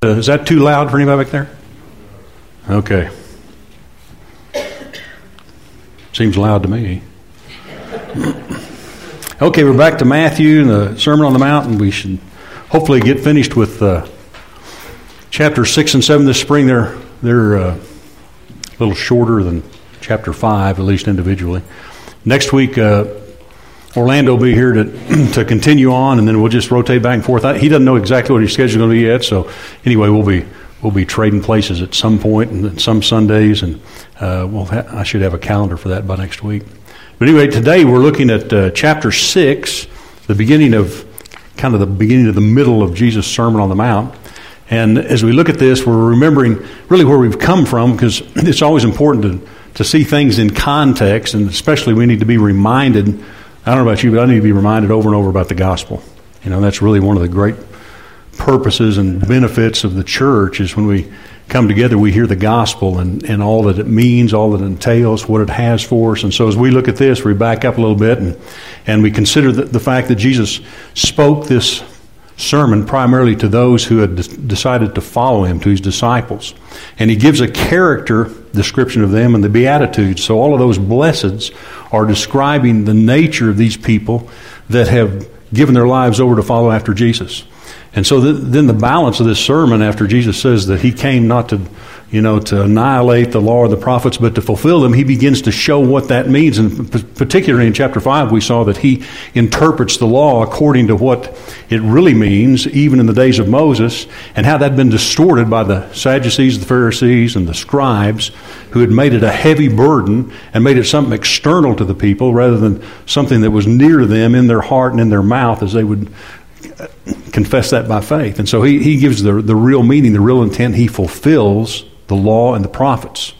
Uh, is that too loud for anybody back there? Okay. Seems loud to me. okay, we're back to Matthew and the Sermon on the Mount, and we should hopefully get finished with uh, chapter six and seven this spring. They're they're uh, a little shorter than chapter five, at least individually. Next week, uh, Orlando will be here to, to continue on, and then we'll just rotate back and forth. I, he doesn't know exactly what his schedule is going to be yet, so anyway, we'll be we'll be trading places at some point, and some Sundays, and uh, we'll ha- I should have a calendar for that by next week. But anyway, today we're looking at uh, chapter six, the beginning of kind of the beginning of the middle of Jesus' Sermon on the Mount. And as we look at this, we're remembering really where we've come from because it's always important to, to see things in context, and especially we need to be reminded I don't know about you, but I need to be reminded over and over about the gospel. You know, that's really one of the great purposes and benefits of the church is when we come together, we hear the gospel and, and all that it means, all that it entails, what it has for us. And so as we look at this, we back up a little bit and, and we consider the, the fact that Jesus spoke this sermon primarily to those who had decided to follow him, to his disciples. And he gives a character description of them and the Beatitudes. So all of those blesseds are describing the nature of these people that have given their lives over to follow after Jesus. And so the, then the balance of this sermon, after Jesus says that he came not to you know, to annihilate the law or the prophets, but to fulfill them, he begins to show what that means. And particularly in chapter 5, we saw that he interprets the law according to what it really means, even in the days of Moses, and how that had been distorted by the Sadducees, the Pharisees, and the scribes, who had made it a heavy burden and made it something external to the people rather than something that was near them in their heart and in their mouth as they would uh, confess that by faith. And so he, he gives the, the real meaning, the real intent. He fulfills the law and the prophets.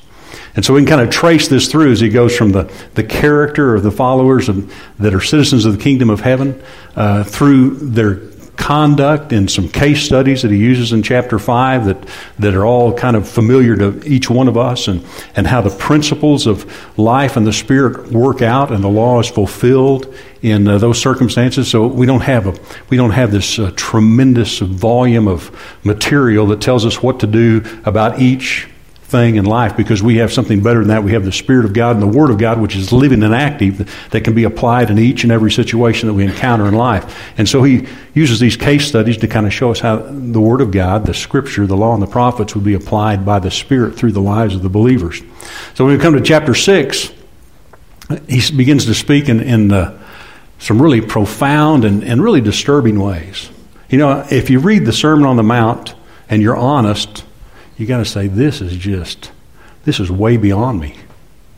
And so we can kind of trace this through as he goes from the, the character of the followers of, that are citizens of the kingdom of heaven uh, through their conduct and some case studies that he uses in chapter 5 that, that are all kind of familiar to each one of us and, and how the principles of life and the spirit work out and the law is fulfilled in uh, those circumstances so we don't have a we don't have this uh, tremendous volume of material that tells us what to do about each thing in life because we have something better than that. We have the Spirit of God and the Word of God, which is living and active, that can be applied in each and every situation that we encounter in life. And so he uses these case studies to kind of show us how the Word of God, the Scripture, the law, and the prophets would be applied by the Spirit through the lives of the believers. So when we come to chapter 6, he begins to speak in, in uh, some really profound and, and really disturbing ways. You know, if you read the Sermon on the Mount and you're honest, you got to say, this is just, this is way beyond me.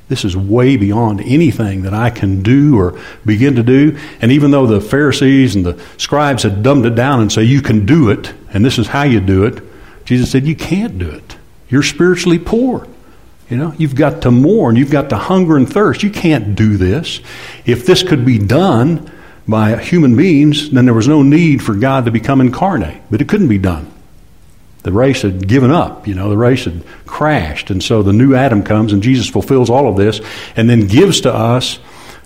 This is way beyond anything that I can do or begin to do. And even though the Pharisees and the scribes had dumbed it down and say, you can do it, and this is how you do it, Jesus said, you can't do it. You're spiritually poor. You know, you've got to mourn. You've got to hunger and thirst. You can't do this. If this could be done by human beings, then there was no need for God to become incarnate. But it couldn't be done the race had given up, you know, the race had crashed. And so the new Adam comes and Jesus fulfills all of this and then gives to us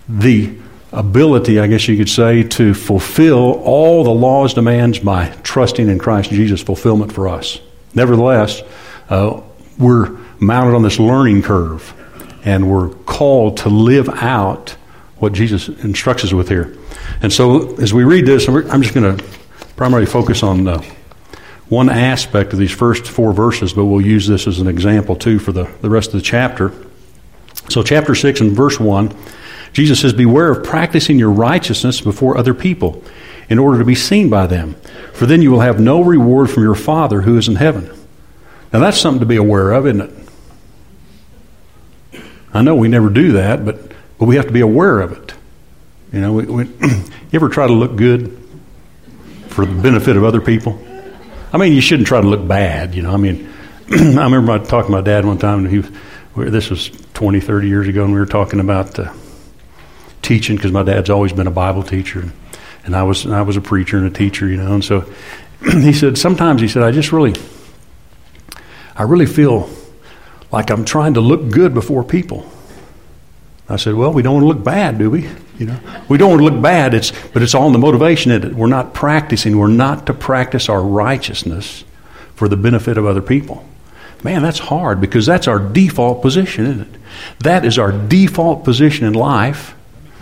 the ability, I guess you could say, to fulfill all the law's demands by trusting in Christ Jesus' fulfillment for us. Nevertheless, uh, we're mounted on this learning curve and we're called to live out what Jesus instructs us with here. And so as we read this, I'm just going to primarily focus on the one aspect of these first four verses, but we'll use this as an example too for the, the rest of the chapter. So, chapter 6 and verse 1, Jesus says, Beware of practicing your righteousness before other people in order to be seen by them, for then you will have no reward from your Father who is in heaven. Now, that's something to be aware of, isn't it? I know we never do that, but, but we have to be aware of it. You know, we, we, you ever try to look good for the benefit of other people? I mean, you shouldn't try to look bad, you know. I mean, I remember I talking to my dad one time, and he was, this was 20, 30 years ago, and we were talking about uh, teaching because my dad's always been a Bible teacher, and, and I was I was a preacher and a teacher, you know. And so he said sometimes he said I just really, I really feel like I'm trying to look good before people. I said, well, we don't want to look bad, do we? You know, we don't want to look bad. It's but it's all in the motivation that we're not practicing. We're not to practice our righteousness for the benefit of other people. Man, that's hard because that's our default position, isn't it? That is our default position in life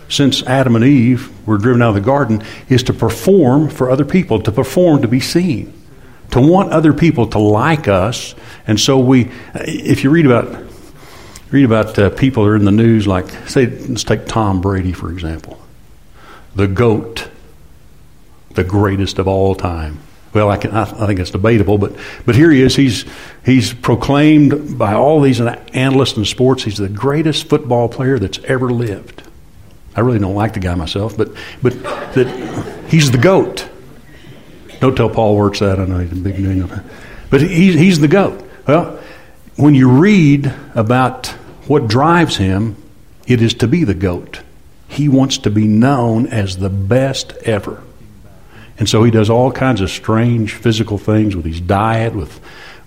since Adam and Eve were driven out of the garden is to perform for other people, to perform to be seen, to want other people to like us. And so we, if you read about read about uh, people that are in the news, like say, let's take Tom Brady for example, the goat, the greatest of all time. Well, I, can, I, I think it's debatable, but, but here he is. He's, he's proclaimed by all these analysts in sports, he's the greatest football player that's ever lived. I really don't like the guy myself, but, but that he's the GOAT. Don't tell Paul Wirtz that. I know he's a big New But he's, he's the GOAT. Well, when you read about what drives him, it is to be the GOAT. He wants to be known as the best ever. And so he does all kinds of strange physical things with his diet, with,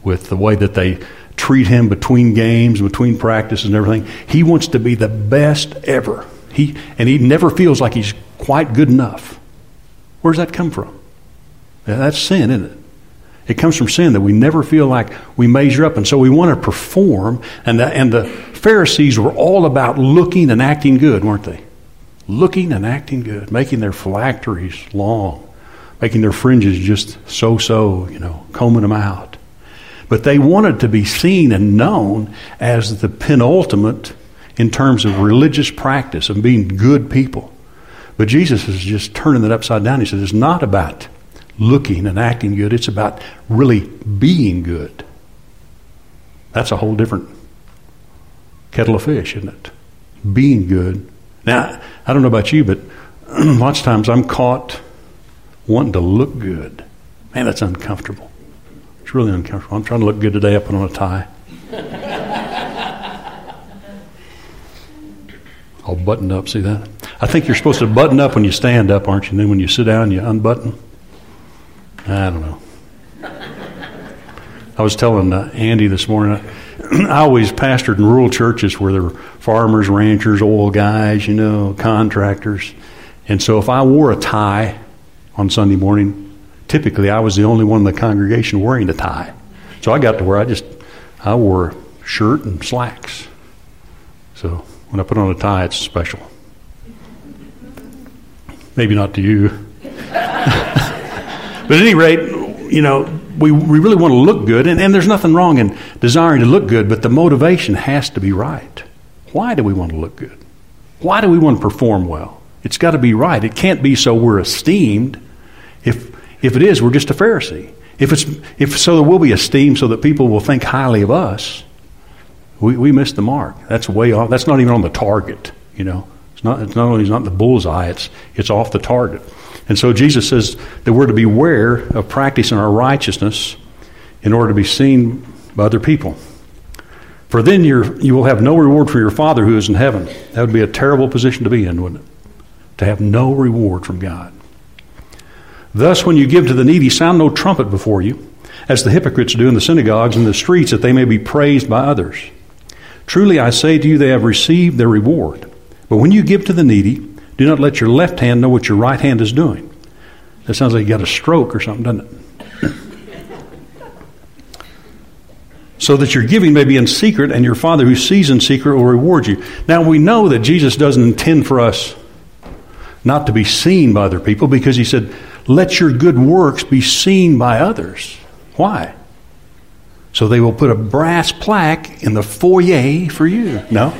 with the way that they treat him between games, between practices and everything. He wants to be the best ever. He, and he never feels like he's quite good enough. Where does that come from? That's sin, isn't it? It comes from sin that we never feel like we measure up, and so we want to perform. And the, and the Pharisees were all about looking and acting good, weren't they? Looking and acting good, making their phylacteries long, making their fringes just so so, you know, combing them out. But they wanted to be seen and known as the penultimate in terms of religious practice and being good people. But Jesus is just turning that upside down. He says it's not about looking and acting good, it's about really being good. That's a whole different kettle of fish, isn't it? Being good. Now, I don't know about you, but lots of times I'm caught wanting to look good. Man, that's uncomfortable. It's really uncomfortable. I'm trying to look good today. I put on a tie. All buttoned up. See that? I think you're supposed to button up when you stand up, aren't you? And then when you sit down, you unbutton. I don't know. I was telling uh, Andy this morning. I always pastored in rural churches where there were farmers, ranchers, oil guys, you know, contractors. And so if I wore a tie on Sunday morning, typically I was the only one in the congregation wearing a tie. So I got to where I just I wore a shirt and slacks. So when I put on a tie, it's special. Maybe not to you. but at any rate, you know, we, we really want to look good, and, and there's nothing wrong in desiring to look good, but the motivation has to be right. Why do we want to look good? Why do we want to perform well? It's got to be right. It can't be so we're esteemed. If, if it is, we're just a Pharisee. If, it's, if so, there will be esteemed so that people will think highly of us. We, we missed the mark. That's way off. That's not even on the target, you know. It's not, it's not only it's not the bullseye, it's, it's off the target. And so Jesus says that we're to beware of practicing our righteousness in order to be seen by other people. For then you will have no reward for your Father who is in heaven. That would be a terrible position to be in, wouldn't it? To have no reward from God. Thus, when you give to the needy, sound no trumpet before you, as the hypocrites do in the synagogues and the streets, that they may be praised by others. Truly I say to you, they have received their reward. But when you give to the needy, do not let your left hand know what your right hand is doing. That sounds like you got a stroke or something, doesn't it? so that your giving may be in secret, and your Father who sees in secret will reward you. Now, we know that Jesus doesn't intend for us not to be seen by other people because he said, Let your good works be seen by others. Why? So they will put a brass plaque in the foyer for you. No?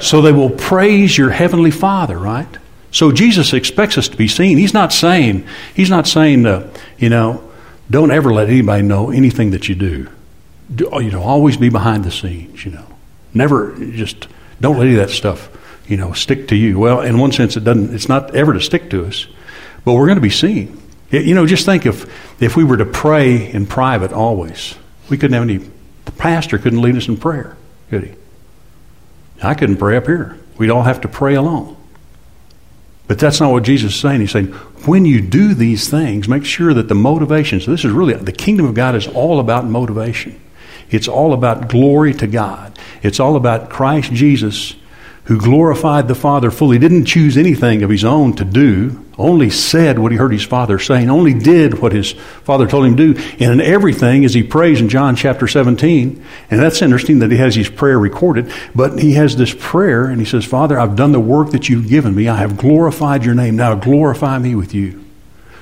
So they will praise your heavenly Father, right? So Jesus expects us to be seen. He's not saying, he's not saying, uh, you know, don't ever let anybody know anything that you do. do. You know, always be behind the scenes, you know. Never just, don't let any of that stuff, you know, stick to you. Well, in one sense, it doesn't, it's not ever to stick to us, but we're going to be seen. You know, just think if, if we were to pray in private always, we couldn't have any, the pastor couldn't lead us in prayer, could he? I couldn't pray up here. We'd all have to pray alone. But that's not what Jesus is saying. He's saying, when you do these things, make sure that the motivation, so this is really, the kingdom of God is all about motivation. It's all about glory to God. It's all about Christ Jesus who glorified the Father fully, didn't choose anything of his own to do, only said what he heard his Father saying, only did what his Father told him to do, and in everything, as he prays in John chapter 17, and that's interesting that he has his prayer recorded, but he has this prayer, and he says, Father, I've done the work that you've given me. I have glorified your name. Now glorify me with you.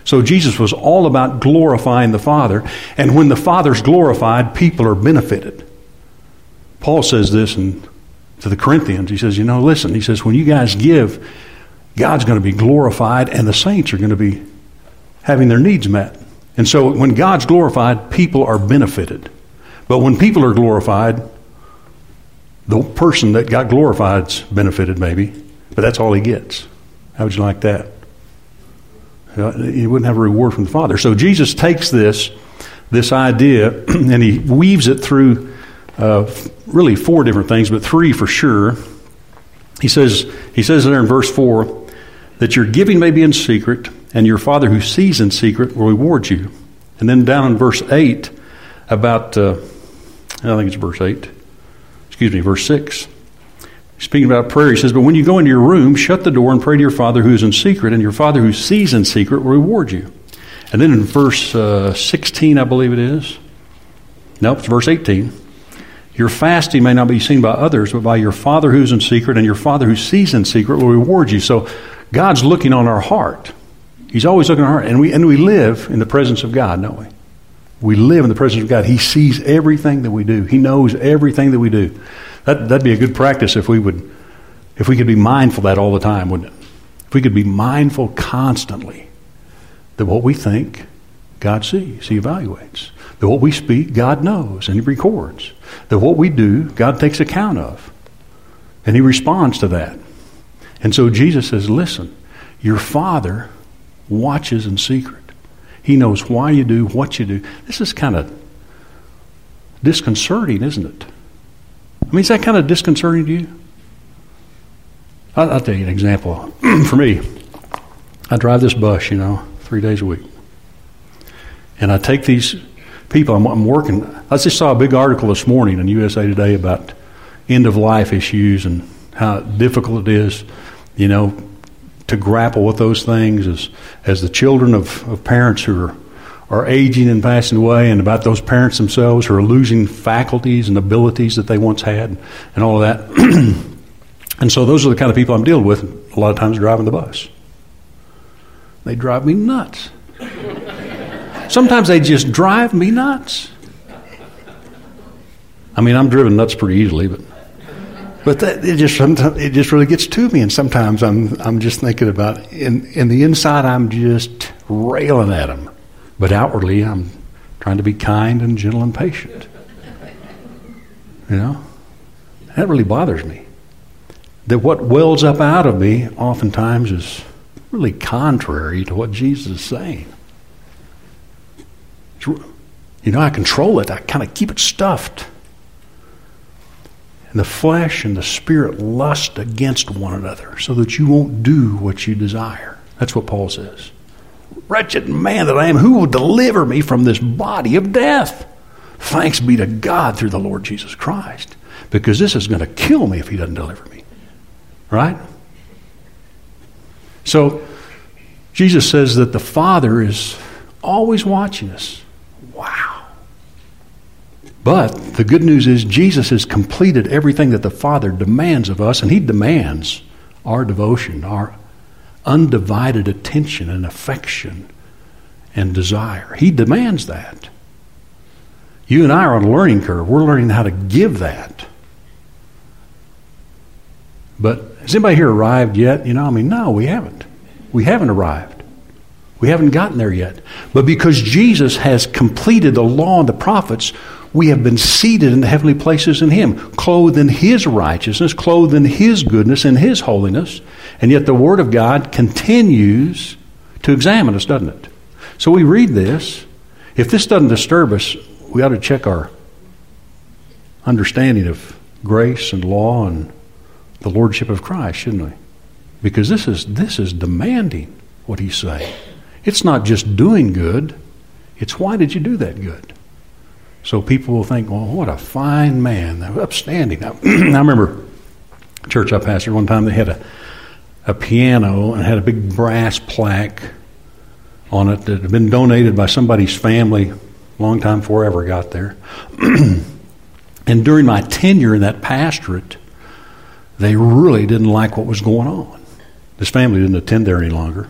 So Jesus was all about glorifying the Father, and when the Father's glorified, people are benefited. Paul says this in to the Corinthians. He says, You know, listen, he says, when you guys give, God's going to be glorified and the saints are going to be having their needs met. And so when God's glorified, people are benefited. But when people are glorified, the person that got glorified's benefited maybe, but that's all he gets. How would you like that? He wouldn't have a reward from the Father. So Jesus takes this, this idea and he weaves it through uh, really four different things, but three for sure. He says, he says there in verse 4 that your giving may be in secret, and your Father who sees in secret will reward you. And then down in verse 8, about, uh, I think it's verse 8, excuse me, verse 6. Speaking about prayer, he says, But when you go into your room, shut the door and pray to your Father who is in secret, and your Father who sees in secret will reward you. And then in verse uh, 16, I believe it is. Nope, it's verse 18. Your fasting may not be seen by others, but by your Father who's in secret, and your Father who sees in secret will reward you. So God's looking on our heart. He's always looking on our heart. And we, and we live in the presence of God, don't we? We live in the presence of God. He sees everything that we do. He knows everything that we do. That, that'd be a good practice if we would, if we could be mindful that all the time, wouldn't it? If we could be mindful constantly that what we think, God sees, He evaluates. That what we speak, God knows and He records. That what we do, God takes account of. And He responds to that. And so Jesus says, listen, your Father watches in secret. He knows why you do what you do. This is kind of disconcerting, isn't it? I mean, is that kind of disconcerting to you? I'll, I'll tell you an example. For me, I drive this bus, you know, three days a week. And I take these people. I'm, I'm, working. I just saw a big article this morning in USA Today about end of life issues and how difficult it is, you know, to grapple with those things as as the children of, of parents who are are aging and passing away, and about those parents themselves who are losing faculties and abilities that they once had, and all of that. and so, those are the kind of people I'm dealing with a lot of times driving the bus. They drive me nuts. Sometimes they just drive me nuts. I mean, I'm driven nuts pretty easily, but but that, it just sometimes it just really gets to me, and sometimes I'm I'm just thinking about in in the inside I'm just railing at them, but outwardly I'm trying to be kind and gentle and patient. You know, that really bothers me. That what wells up out of me oftentimes is really contrary to what Jesus is saying. You know, I control it. I kind of keep it stuffed. And the flesh and the spirit lust against one another so that you won't do what you desire. That's what Paul says. Wretched man that I am, who will deliver me from this body of death? Thanks be to God through the Lord Jesus Christ. Because this is going to kill me if he doesn't deliver me. Right? So, Jesus says that the Father is always watching us. Wow. But the good news is Jesus has completed everything that the Father demands of us, and He demands our devotion, our undivided attention and affection and desire. He demands that. You and I are on a learning curve. We're learning how to give that. But has anybody here arrived yet? You know, I mean, no, we haven't. We haven't arrived. We haven't gotten there yet. But because Jesus has completed the law and the prophets, we have been seated in the heavenly places in Him, clothed in His righteousness, clothed in His goodness and His holiness. And yet the Word of God continues to examine us, doesn't it? So we read this. If this doesn't disturb us, we ought to check our understanding of grace and law and the Lordship of Christ, shouldn't we? Because this is, this is demanding what He's saying. It's not just doing good, it's why did you do that good? So people will think, well, what a fine man, upstanding. I, I remember church I pastored one time, they had a, a piano and had a big brass plaque on it that had been donated by somebody's family long time before I ever got there. and during my tenure in that pastorate, they really didn't like what was going on. This family didn't attend there any longer,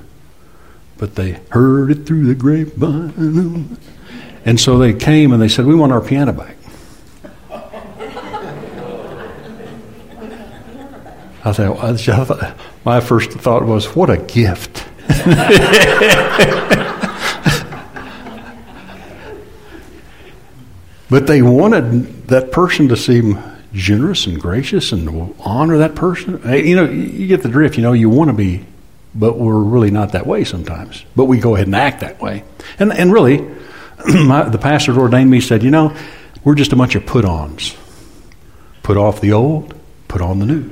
but they heard it through the grapevine. And so they came and they said, We want our piano back. I said, my first thought was, What a gift. but they wanted that person to seem generous and gracious and honor that person. You know, you get the drift. You know, you want to be, but we're really not that way sometimes. But we go ahead and act that way. And, and really, my, the pastor that ordained me said, you know, we're just a bunch of put ons. Put off the old, put on the new.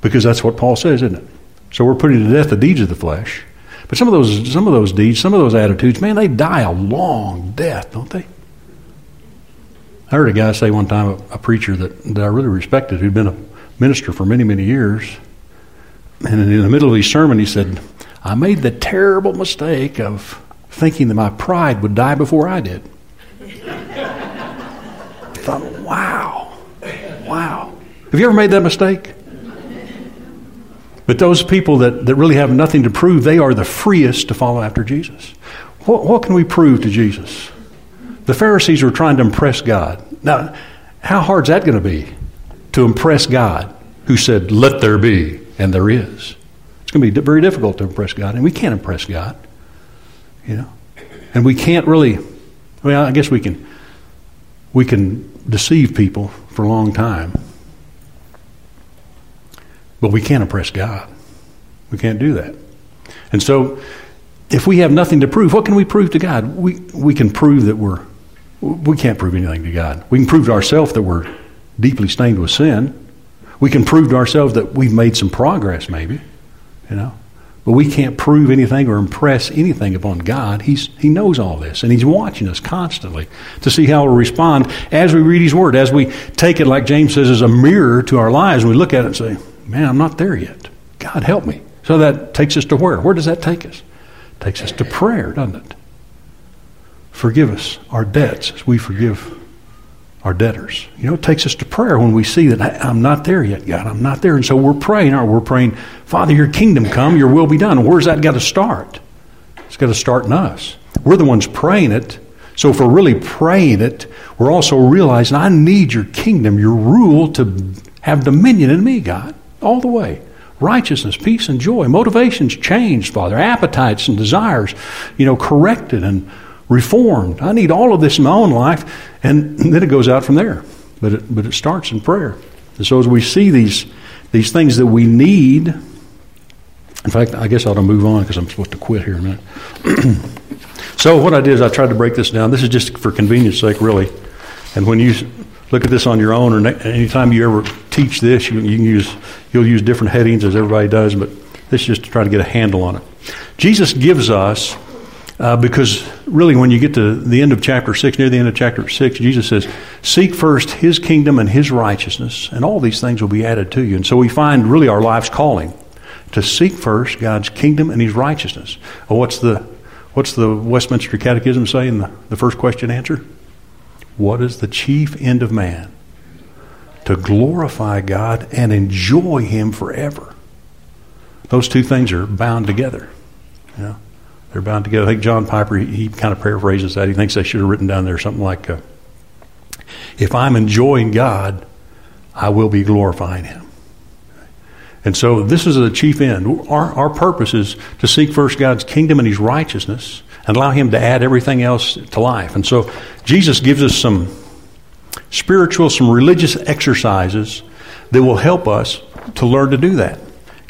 Because that's what Paul says, isn't it? So we're putting to death the deeds of the flesh. But some of those, some of those deeds, some of those attitudes, man, they die a long death, don't they? I heard a guy say one time, a, a preacher that, that I really respected, who'd been a minister for many, many years, and in the middle of his sermon, he said, I made the terrible mistake of thinking that my pride would die before I did. I thought, wow, wow. Have you ever made that mistake? But those people that, that really have nothing to prove, they are the freest to follow after Jesus. What, what can we prove to Jesus? The Pharisees were trying to impress God. Now, how hard is that going to be to impress God who said, let there be, and there is? It's going to be very difficult to impress God, and we can't impress God. You know? And we can't really, well, I guess we can, we can deceive people for a long time. But we can't impress God. We can't do that. And so, if we have nothing to prove, what can we prove to God? We, we can prove that we're we can't prove anything to God. We can prove to ourselves that we're deeply stained with sin. We can prove to ourselves that we've made some progress, maybe, you know. But we can't prove anything or impress anything upon God. He's, he knows all this, and He's watching us constantly to see how we'll respond as we read His Word, as we take it, like James says, as a mirror to our lives, and we look at it and say, Man, I'm not there yet. God, help me. So that takes us to where? Where does that take us? It takes us to prayer, doesn't it? Forgive us our debts as we forgive our debtors. You know, it takes us to prayer when we see that I'm not there yet, God. I'm not there. And so we're praying, or we're praying, Father, your kingdom come, your will be done. Where's that got to start? It's got to start in us. We're the ones praying it. So if we're really praying it, we're also realizing I need your kingdom, your rule to have dominion in me, God, all the way. Righteousness, peace, and joy. Motivations changed, Father. Appetites and desires, you know, corrected and reformed. I need all of this in my own life, and then it goes out from there. But it, but it starts in prayer. And so as we see these these things that we need, in fact, I guess I ought to move on because I'm supposed to quit here in a minute. so what I did is I tried to break this down. This is just for convenience sake, really. And when you look at this on your own, or anytime you ever teach this, you, you can use you'll use different headings as everybody does, but this is just to try to get a handle on it. Jesus gives us uh, because really, when you get to the end of chapter 6, near the end of chapter 6, Jesus says, Seek first his kingdom and his righteousness, and all these things will be added to you. And so we find really our life's calling to seek first God's kingdom and his righteousness. Well, what's the, what's the Westminster Catechism say in the, the first question answer? What is the chief end of man? To glorify God and enjoy him forever. Those two things are bound together. Know? They're bound together. I think John Piper, he, he kind of paraphrases that. He thinks I should have written down there something like, uh, if I'm enjoying God, I will be glorifying Him. And so this is the chief end. Our, our purpose is to seek first God's kingdom and His righteousness and allow Him to add everything else to life. And so Jesus gives us some spiritual, some religious exercises that will help us to learn to do that.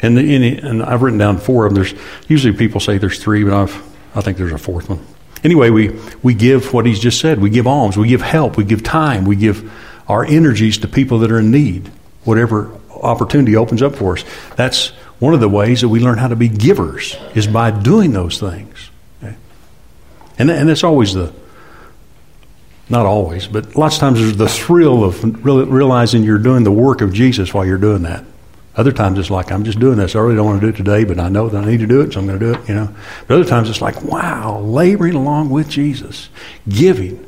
And, the, and I've written down four of them. There's usually people say there's three, but I've, I think there's a fourth one. Anyway, we, we give what he's just said. We give alms. We give help. We give time. We give our energies to people that are in need. Whatever opportunity opens up for us. That's one of the ways that we learn how to be givers is by doing those things. Okay? And, and it's always the, not always, but lots of times there's the thrill of realizing you're doing the work of Jesus while you're doing that. Other times it's like, I'm just doing this. I really don't want to do it today, but I know that I need to do it, so I'm going to do it, you know. But other times it's like, wow, laboring along with Jesus, giving.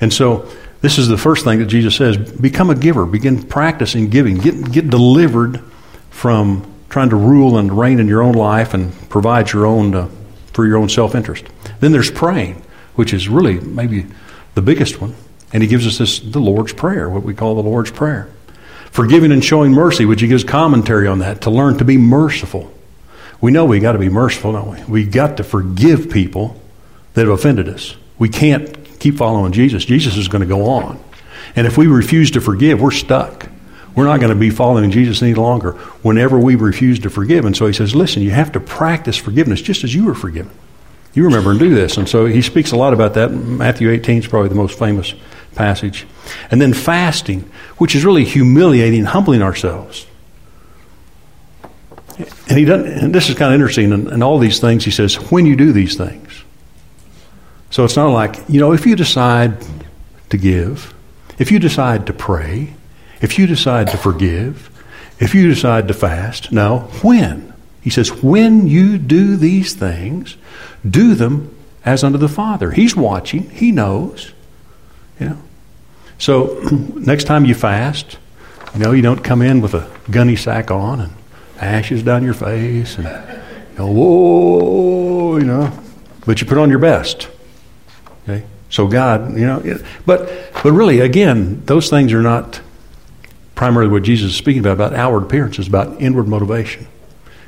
And so this is the first thing that Jesus says become a giver, begin practicing giving, get, get delivered from trying to rule and reign in your own life and provide your own, uh, for your own self interest. Then there's praying, which is really maybe the biggest one. And he gives us this, the Lord's Prayer, what we call the Lord's Prayer. Forgiving and showing mercy, which he gives commentary on that, to learn to be merciful. We know we got to be merciful, don't we? We got to forgive people that have offended us. We can't keep following Jesus. Jesus is going to go on. And if we refuse to forgive, we're stuck. We're not going to be following Jesus any longer whenever we refuse to forgive. And so he says, listen, you have to practice forgiveness just as you were forgiven. You remember and do this. And so he speaks a lot about that. Matthew 18 is probably the most famous passage. And then fasting, which is really humiliating, humbling ourselves. And he doesn't, and this is kind of interesting, and, and all these things, he says, when you do these things. So it's not like, you know, if you decide to give, if you decide to pray, if you decide to forgive, if you decide to fast, no, when? He says, when you do these things, do them as unto the Father. He's watching, He knows. You know? So next time you fast, you know, you don't come in with a gunny sack on and ashes down your face and you know, whoa, you know, but you put on your best. Okay? So God, you know, but but really, again, those things are not primarily what Jesus is speaking about, about outward appearances, about inward motivation.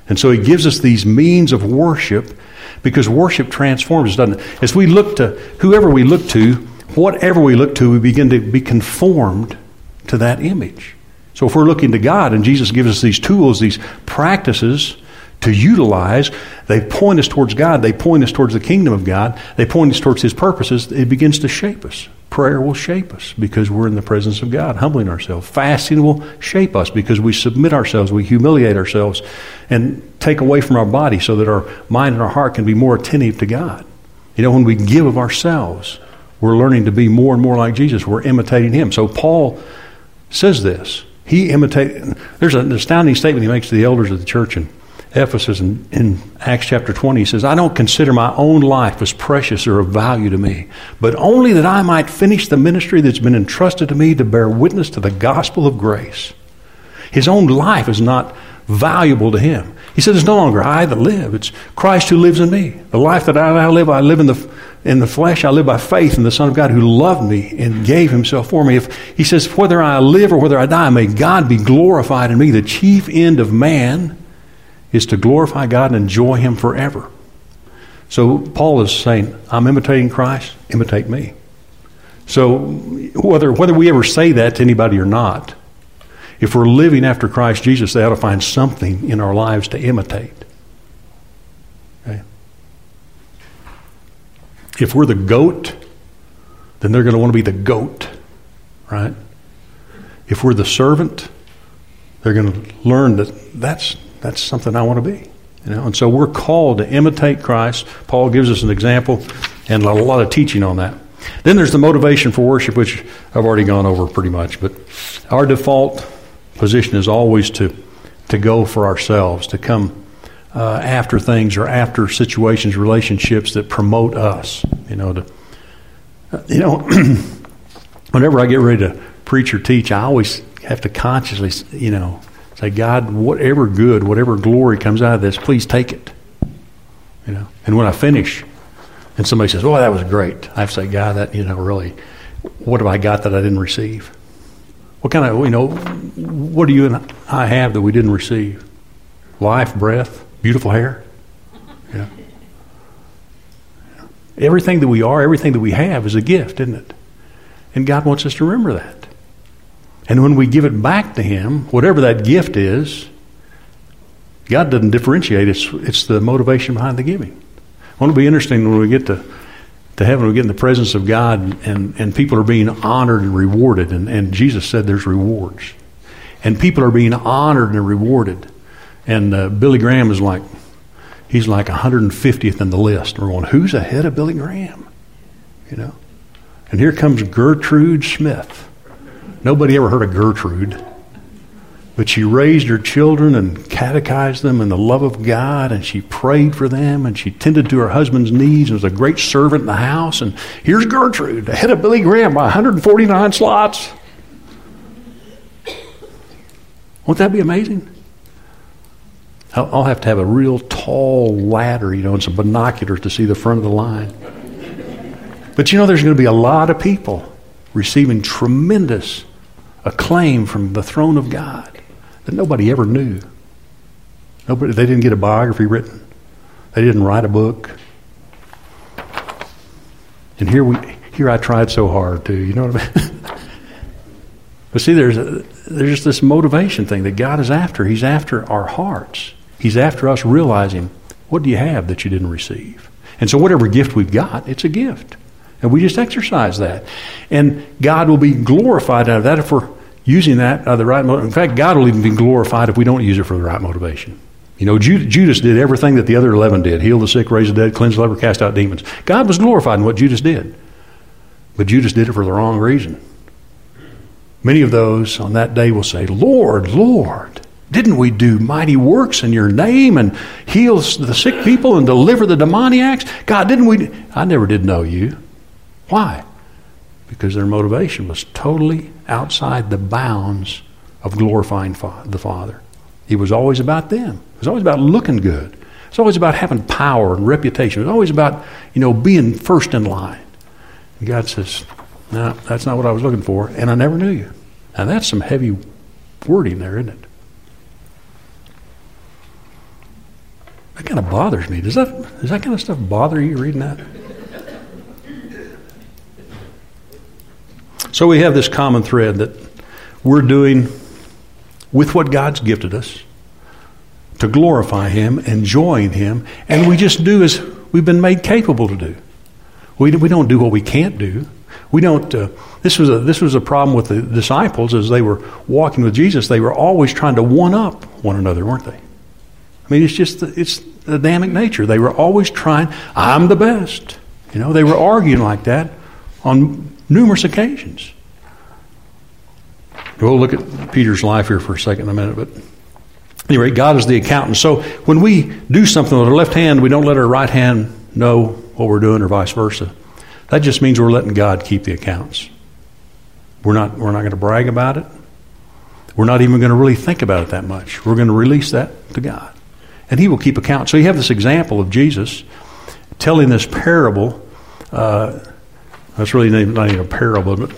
And so he gives us these means of worship because worship transforms, doesn't it? As we look to whoever we look to, whatever we look to, we begin to be conformed to that image. So if we're looking to God and Jesus gives us these tools, these practices to utilize, they point us towards God, they point us towards the kingdom of God, they point us towards His purposes, it begins to shape us. Prayer will shape us because we're in the presence of God, humbling ourselves. Fasting will shape us because we submit ourselves, we humiliate ourselves, and take away from our body so that our mind and our heart can be more attentive to God. You know, when we give of ourselves, we're learning to be more and more like Jesus. We're imitating him. So Paul says this. He imitated. There's an astounding statement he makes to the elders of the church in Ephesus in, in Acts chapter 20. He says, I don't consider my own life as precious or of value to me, but only that I might finish the ministry that's been entrusted to me to bear witness to the gospel of grace. His own life is not valuable to him. He said, It's no longer I that live, it's Christ who lives in me. The life that I now live, I live in the, in the flesh, I live by faith in the Son of God who loved me and gave himself for me. If, he says, Whether I live or whether I die, may God be glorified in me. The chief end of man is to glorify God and enjoy him forever. So Paul is saying, I'm imitating Christ, imitate me. So whether, whether we ever say that to anybody or not, if we're living after Christ Jesus, they ought to find something in our lives to imitate. If we're the goat, then they're going to want to be the goat, right? If we're the servant, they're going to learn that that's, that's something I want to be. You know? And so we're called to imitate Christ. Paul gives us an example and a lot of teaching on that. Then there's the motivation for worship, which I've already gone over pretty much. But our default position is always to, to go for ourselves, to come uh, after things or after situations, relationships that promote us. You know, to, you know, whenever I get ready to preach or teach, I always have to consciously, you know, say, God, whatever good, whatever glory comes out of this, please take it. You know, and when I finish, and somebody says, "Oh, that was great," I have to say, "God, that you know, really, what have I got that I didn't receive?" What kind of, you know, what do you and I have that we didn't receive? Life, breath, beautiful hair. Yeah. Everything that we are, everything that we have is a gift, isn't it? And God wants us to remember that. And when we give it back to Him, whatever that gift is, God doesn't differentiate. It's, it's the motivation behind the giving. Won't it be interesting when we get to to heaven, we get in the presence of God, and, and people are being honored and rewarded. And, and Jesus said there's rewards. And people are being honored and rewarded. And uh, Billy Graham is like, he's like 150th in the list. We're going, who's ahead of Billy Graham? You know? And here comes Gertrude Smith. Nobody ever heard of Gertrude. But she raised her children and catechized them in the love of God, and she prayed for them, and she tended to her husband's needs, and was a great servant in the house. And here's Gertrude, ahead of Billy Graham by 149 slots. Won't that be amazing? I'll have to have a real tall ladder, you know, and some binoculars to see the front of the line. But you know, there's going to be a lot of people receiving tremendous acclaim from the throne of God that nobody ever knew. Nobody, they didn't get a biography written. They didn't write a book. And here we, here I tried so hard to, you know what I mean? but see, there's a, there's this motivation thing that God is after. He's after our hearts. He's after us realizing, what do you have that you didn't receive? And so, whatever gift we've got, it's a gift. And we just exercise that. And God will be glorified out of that if we're using that uh, the right motive. In fact, God will even be glorified if we don't use it for the right motivation. You know, Judas did everything that the other 11 did heal the sick, raise the dead, cleanse the leper, cast out demons. God was glorified in what Judas did. But Judas did it for the wrong reason. Many of those on that day will say, Lord, Lord, didn't we do mighty works in your name and heal the sick people and deliver the demoniacs? God, didn't we? I never did know you. Why? Because their motivation was totally outside the bounds of glorifying the Father. He was always about them. It was always about looking good. It's always about having power and reputation. It was always about, you know, being first in line. And God says, No, that's not what I was looking for, and I never knew you. And that's some heavy wording there, isn't it? That kind of bothers me. Does that, does that kind of stuff bother you reading that? So we have this common thread that we're doing with what God's gifted us to glorify Him, enjoying Him, and we just do as we've been made capable to do. We, we don't do what we can't do. We don't. Uh, this was a this was a problem with the disciples as they were walking with Jesus. They were always trying to one up one another, weren't they? I mean, it's just the, it's the Adamic nature. They were always trying. I'm the best. You know, they were arguing like that on numerous occasions. We'll look at Peter's life here for a second in a minute, but anyway, God is the accountant. So when we do something with our left hand, we don't let our right hand know what we're doing, or vice versa. That just means we're letting God keep the accounts. We're not, we're not going to brag about it. We're not even going to really think about it that much. We're going to release that to God. And He will keep account. So you have this example of Jesus telling this parable. Uh, that's really not even a parable, but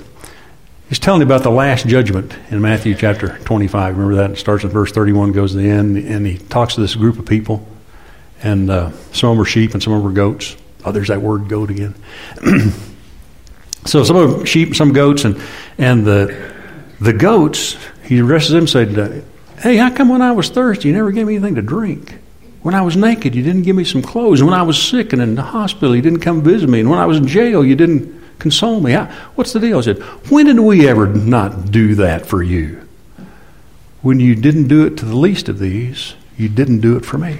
he's telling about the last judgment in Matthew chapter 25. Remember that? It starts in verse 31, goes to the end, and he talks to this group of people. And uh, some of them are sheep and some of them are goats. Oh, there's that word goat again. so some of them sheep, some goats, and and the the goats. He addresses them and said, "Hey, how come when I was thirsty, you never gave me anything to drink? When I was naked, you didn't give me some clothes. And when I was sick and in the hospital, you didn't come visit me. And when I was in jail, you didn't console me. How, what's the deal?" I said, "When did we ever not do that for you? When you didn't do it to the least of these, you didn't do it for me."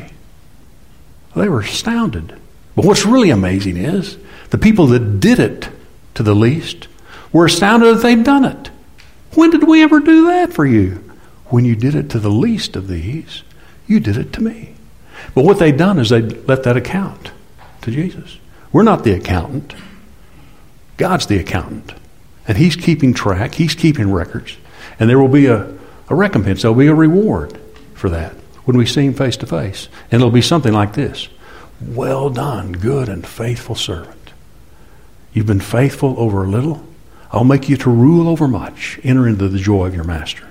They were astounded. But what's really amazing is the people that did it to the least were astounded that they'd done it. When did we ever do that for you? When you did it to the least of these, you did it to me. But what they'd done is they'd let that account to Jesus. We're not the accountant, God's the accountant. And He's keeping track, He's keeping records. And there will be a, a recompense, there'll be a reward for that when we see Him face to face. And it'll be something like this well done, good and faithful servant. You've been faithful over a little. I'll make you to rule over much. Enter into the joy of your master.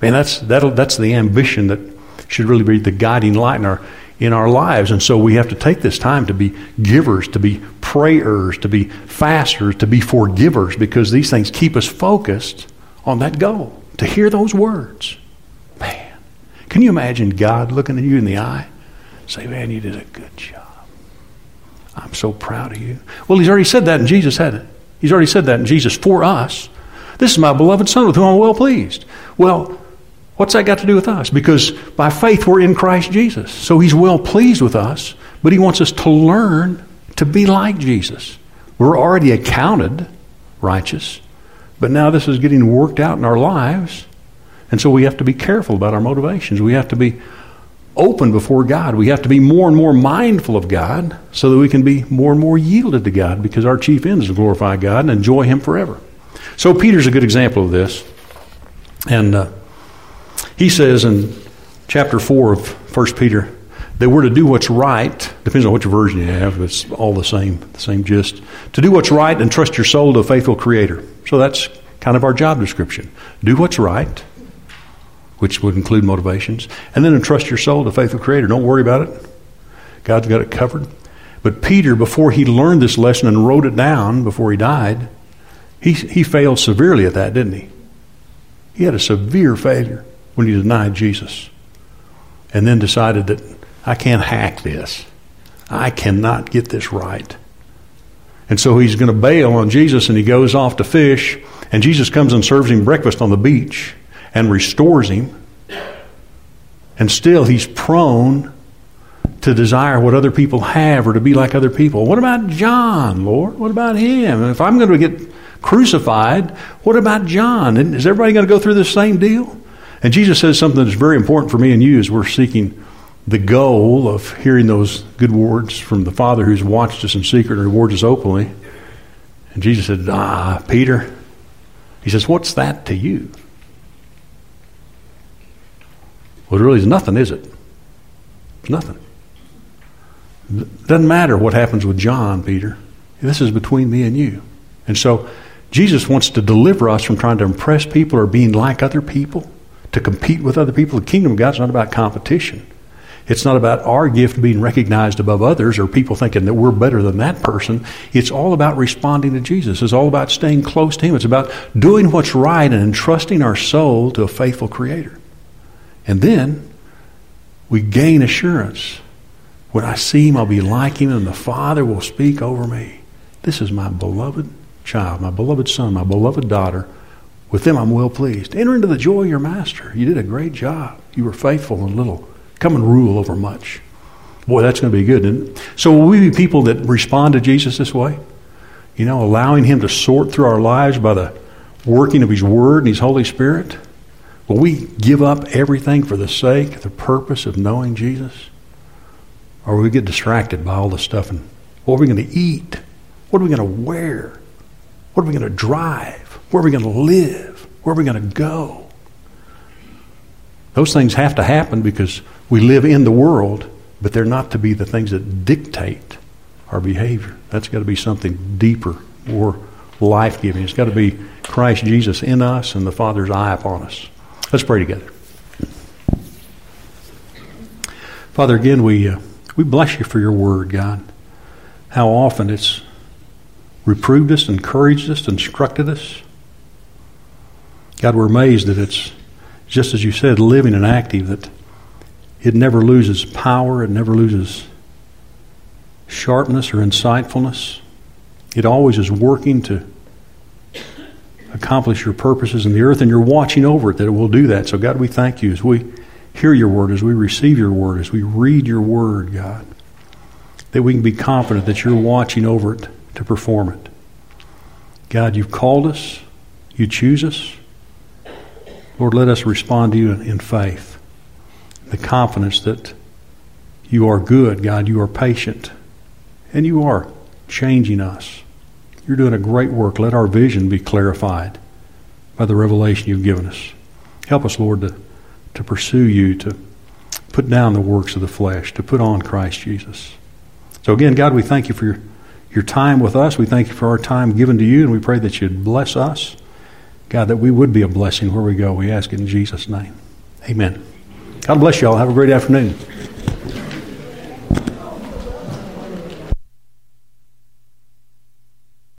And that's, that's the ambition that should really be the guiding light in our, in our lives. And so we have to take this time to be givers, to be prayers, to be fasters, to be forgivers, because these things keep us focused on that goal, to hear those words. Man, can you imagine God looking at you in the eye? Say, man, you did a good job. I'm so proud of you. Well, he's already said that, and Jesus had it. He's already said that in Jesus for us. This is my beloved Son with whom I'm well pleased. Well, what's that got to do with us? Because by faith we're in Christ Jesus. So he's well pleased with us, but he wants us to learn to be like Jesus. We're already accounted righteous, but now this is getting worked out in our lives. And so we have to be careful about our motivations. We have to be open before God. We have to be more and more mindful of God so that we can be more and more yielded to God because our chief end is to glorify God and enjoy Him forever. So Peter's a good example of this. And uh, he says in chapter 4 of 1 Peter that we're to do what's right, depends on which version you have, it's all the same, the same gist. To do what's right and trust your soul to a faithful Creator. So that's kind of our job description. Do what's right which would include motivations, and then entrust your soul to a faithful Creator. Don't worry about it. God's got it covered. But Peter, before he learned this lesson and wrote it down before he died, he, he failed severely at that, didn't he? He had a severe failure when he denied Jesus and then decided that I can't hack this. I cannot get this right. And so he's going to bail on Jesus and he goes off to fish, and Jesus comes and serves him breakfast on the beach and restores him. And still, he's prone to desire what other people have or to be like other people. What about John, Lord? What about him? If I'm going to get crucified, what about John? Is everybody going to go through the same deal? And Jesus says something that's very important for me and you as we're seeking the goal of hearing those good words from the Father who's watched us in secret and rewards us openly. And Jesus said, Ah, Peter, he says, What's that to you? Well, it really is nothing, is it? It's nothing. It doesn't matter what happens with John, Peter. This is between me and you. And so Jesus wants to deliver us from trying to impress people or being like other people, to compete with other people. The kingdom of God's not about competition. It's not about our gift being recognized above others or people thinking that we're better than that person. It's all about responding to Jesus. It's all about staying close to Him. It's about doing what's right and entrusting our soul to a faithful Creator. And then we gain assurance. When I see him, I'll be like him, and the Father will speak over me. This is my beloved child, my beloved son, my beloved daughter. With them I'm well pleased. Enter into the joy of your master. You did a great job. You were faithful in little. Come and rule over much. Boy, that's going to be good. so will we be people that respond to Jesus this way? You know, allowing him to sort through our lives by the working of his word and his Holy Spirit? Will we give up everything for the sake, the purpose of knowing Jesus? Or will we get distracted by all the stuff and what are we going to eat? What are we going to wear? What are we going to drive? Where are we going to live? Where are we going to go? Those things have to happen because we live in the world, but they're not to be the things that dictate our behavior. That's got to be something deeper, more life giving. It's got to be Christ Jesus in us and the Father's eye upon us. Let's pray together. Father, again, we, uh, we bless you for your word, God. How often it's reproved us, encouraged us, instructed us. God, we're amazed that it's, just as you said, living and active, that it never loses power, it never loses sharpness or insightfulness. It always is working to accomplish your purposes in the earth, and you're watching over it that it will do that. So, God, we thank you as we hear your word, as we receive your word, as we read your word, God, that we can be confident that you're watching over it to perform it. God, you've called us, you choose us. Lord, let us respond to you in faith, the confidence that you are good, God, you are patient, and you are changing us. You're doing a great work. Let our vision be clarified by the revelation you've given us. Help us, Lord, to, to pursue you, to put down the works of the flesh, to put on Christ Jesus. So, again, God, we thank you for your, your time with us. We thank you for our time given to you, and we pray that you'd bless us. God, that we would be a blessing where we go. We ask in Jesus' name. Amen. God bless you all. Have a great afternoon.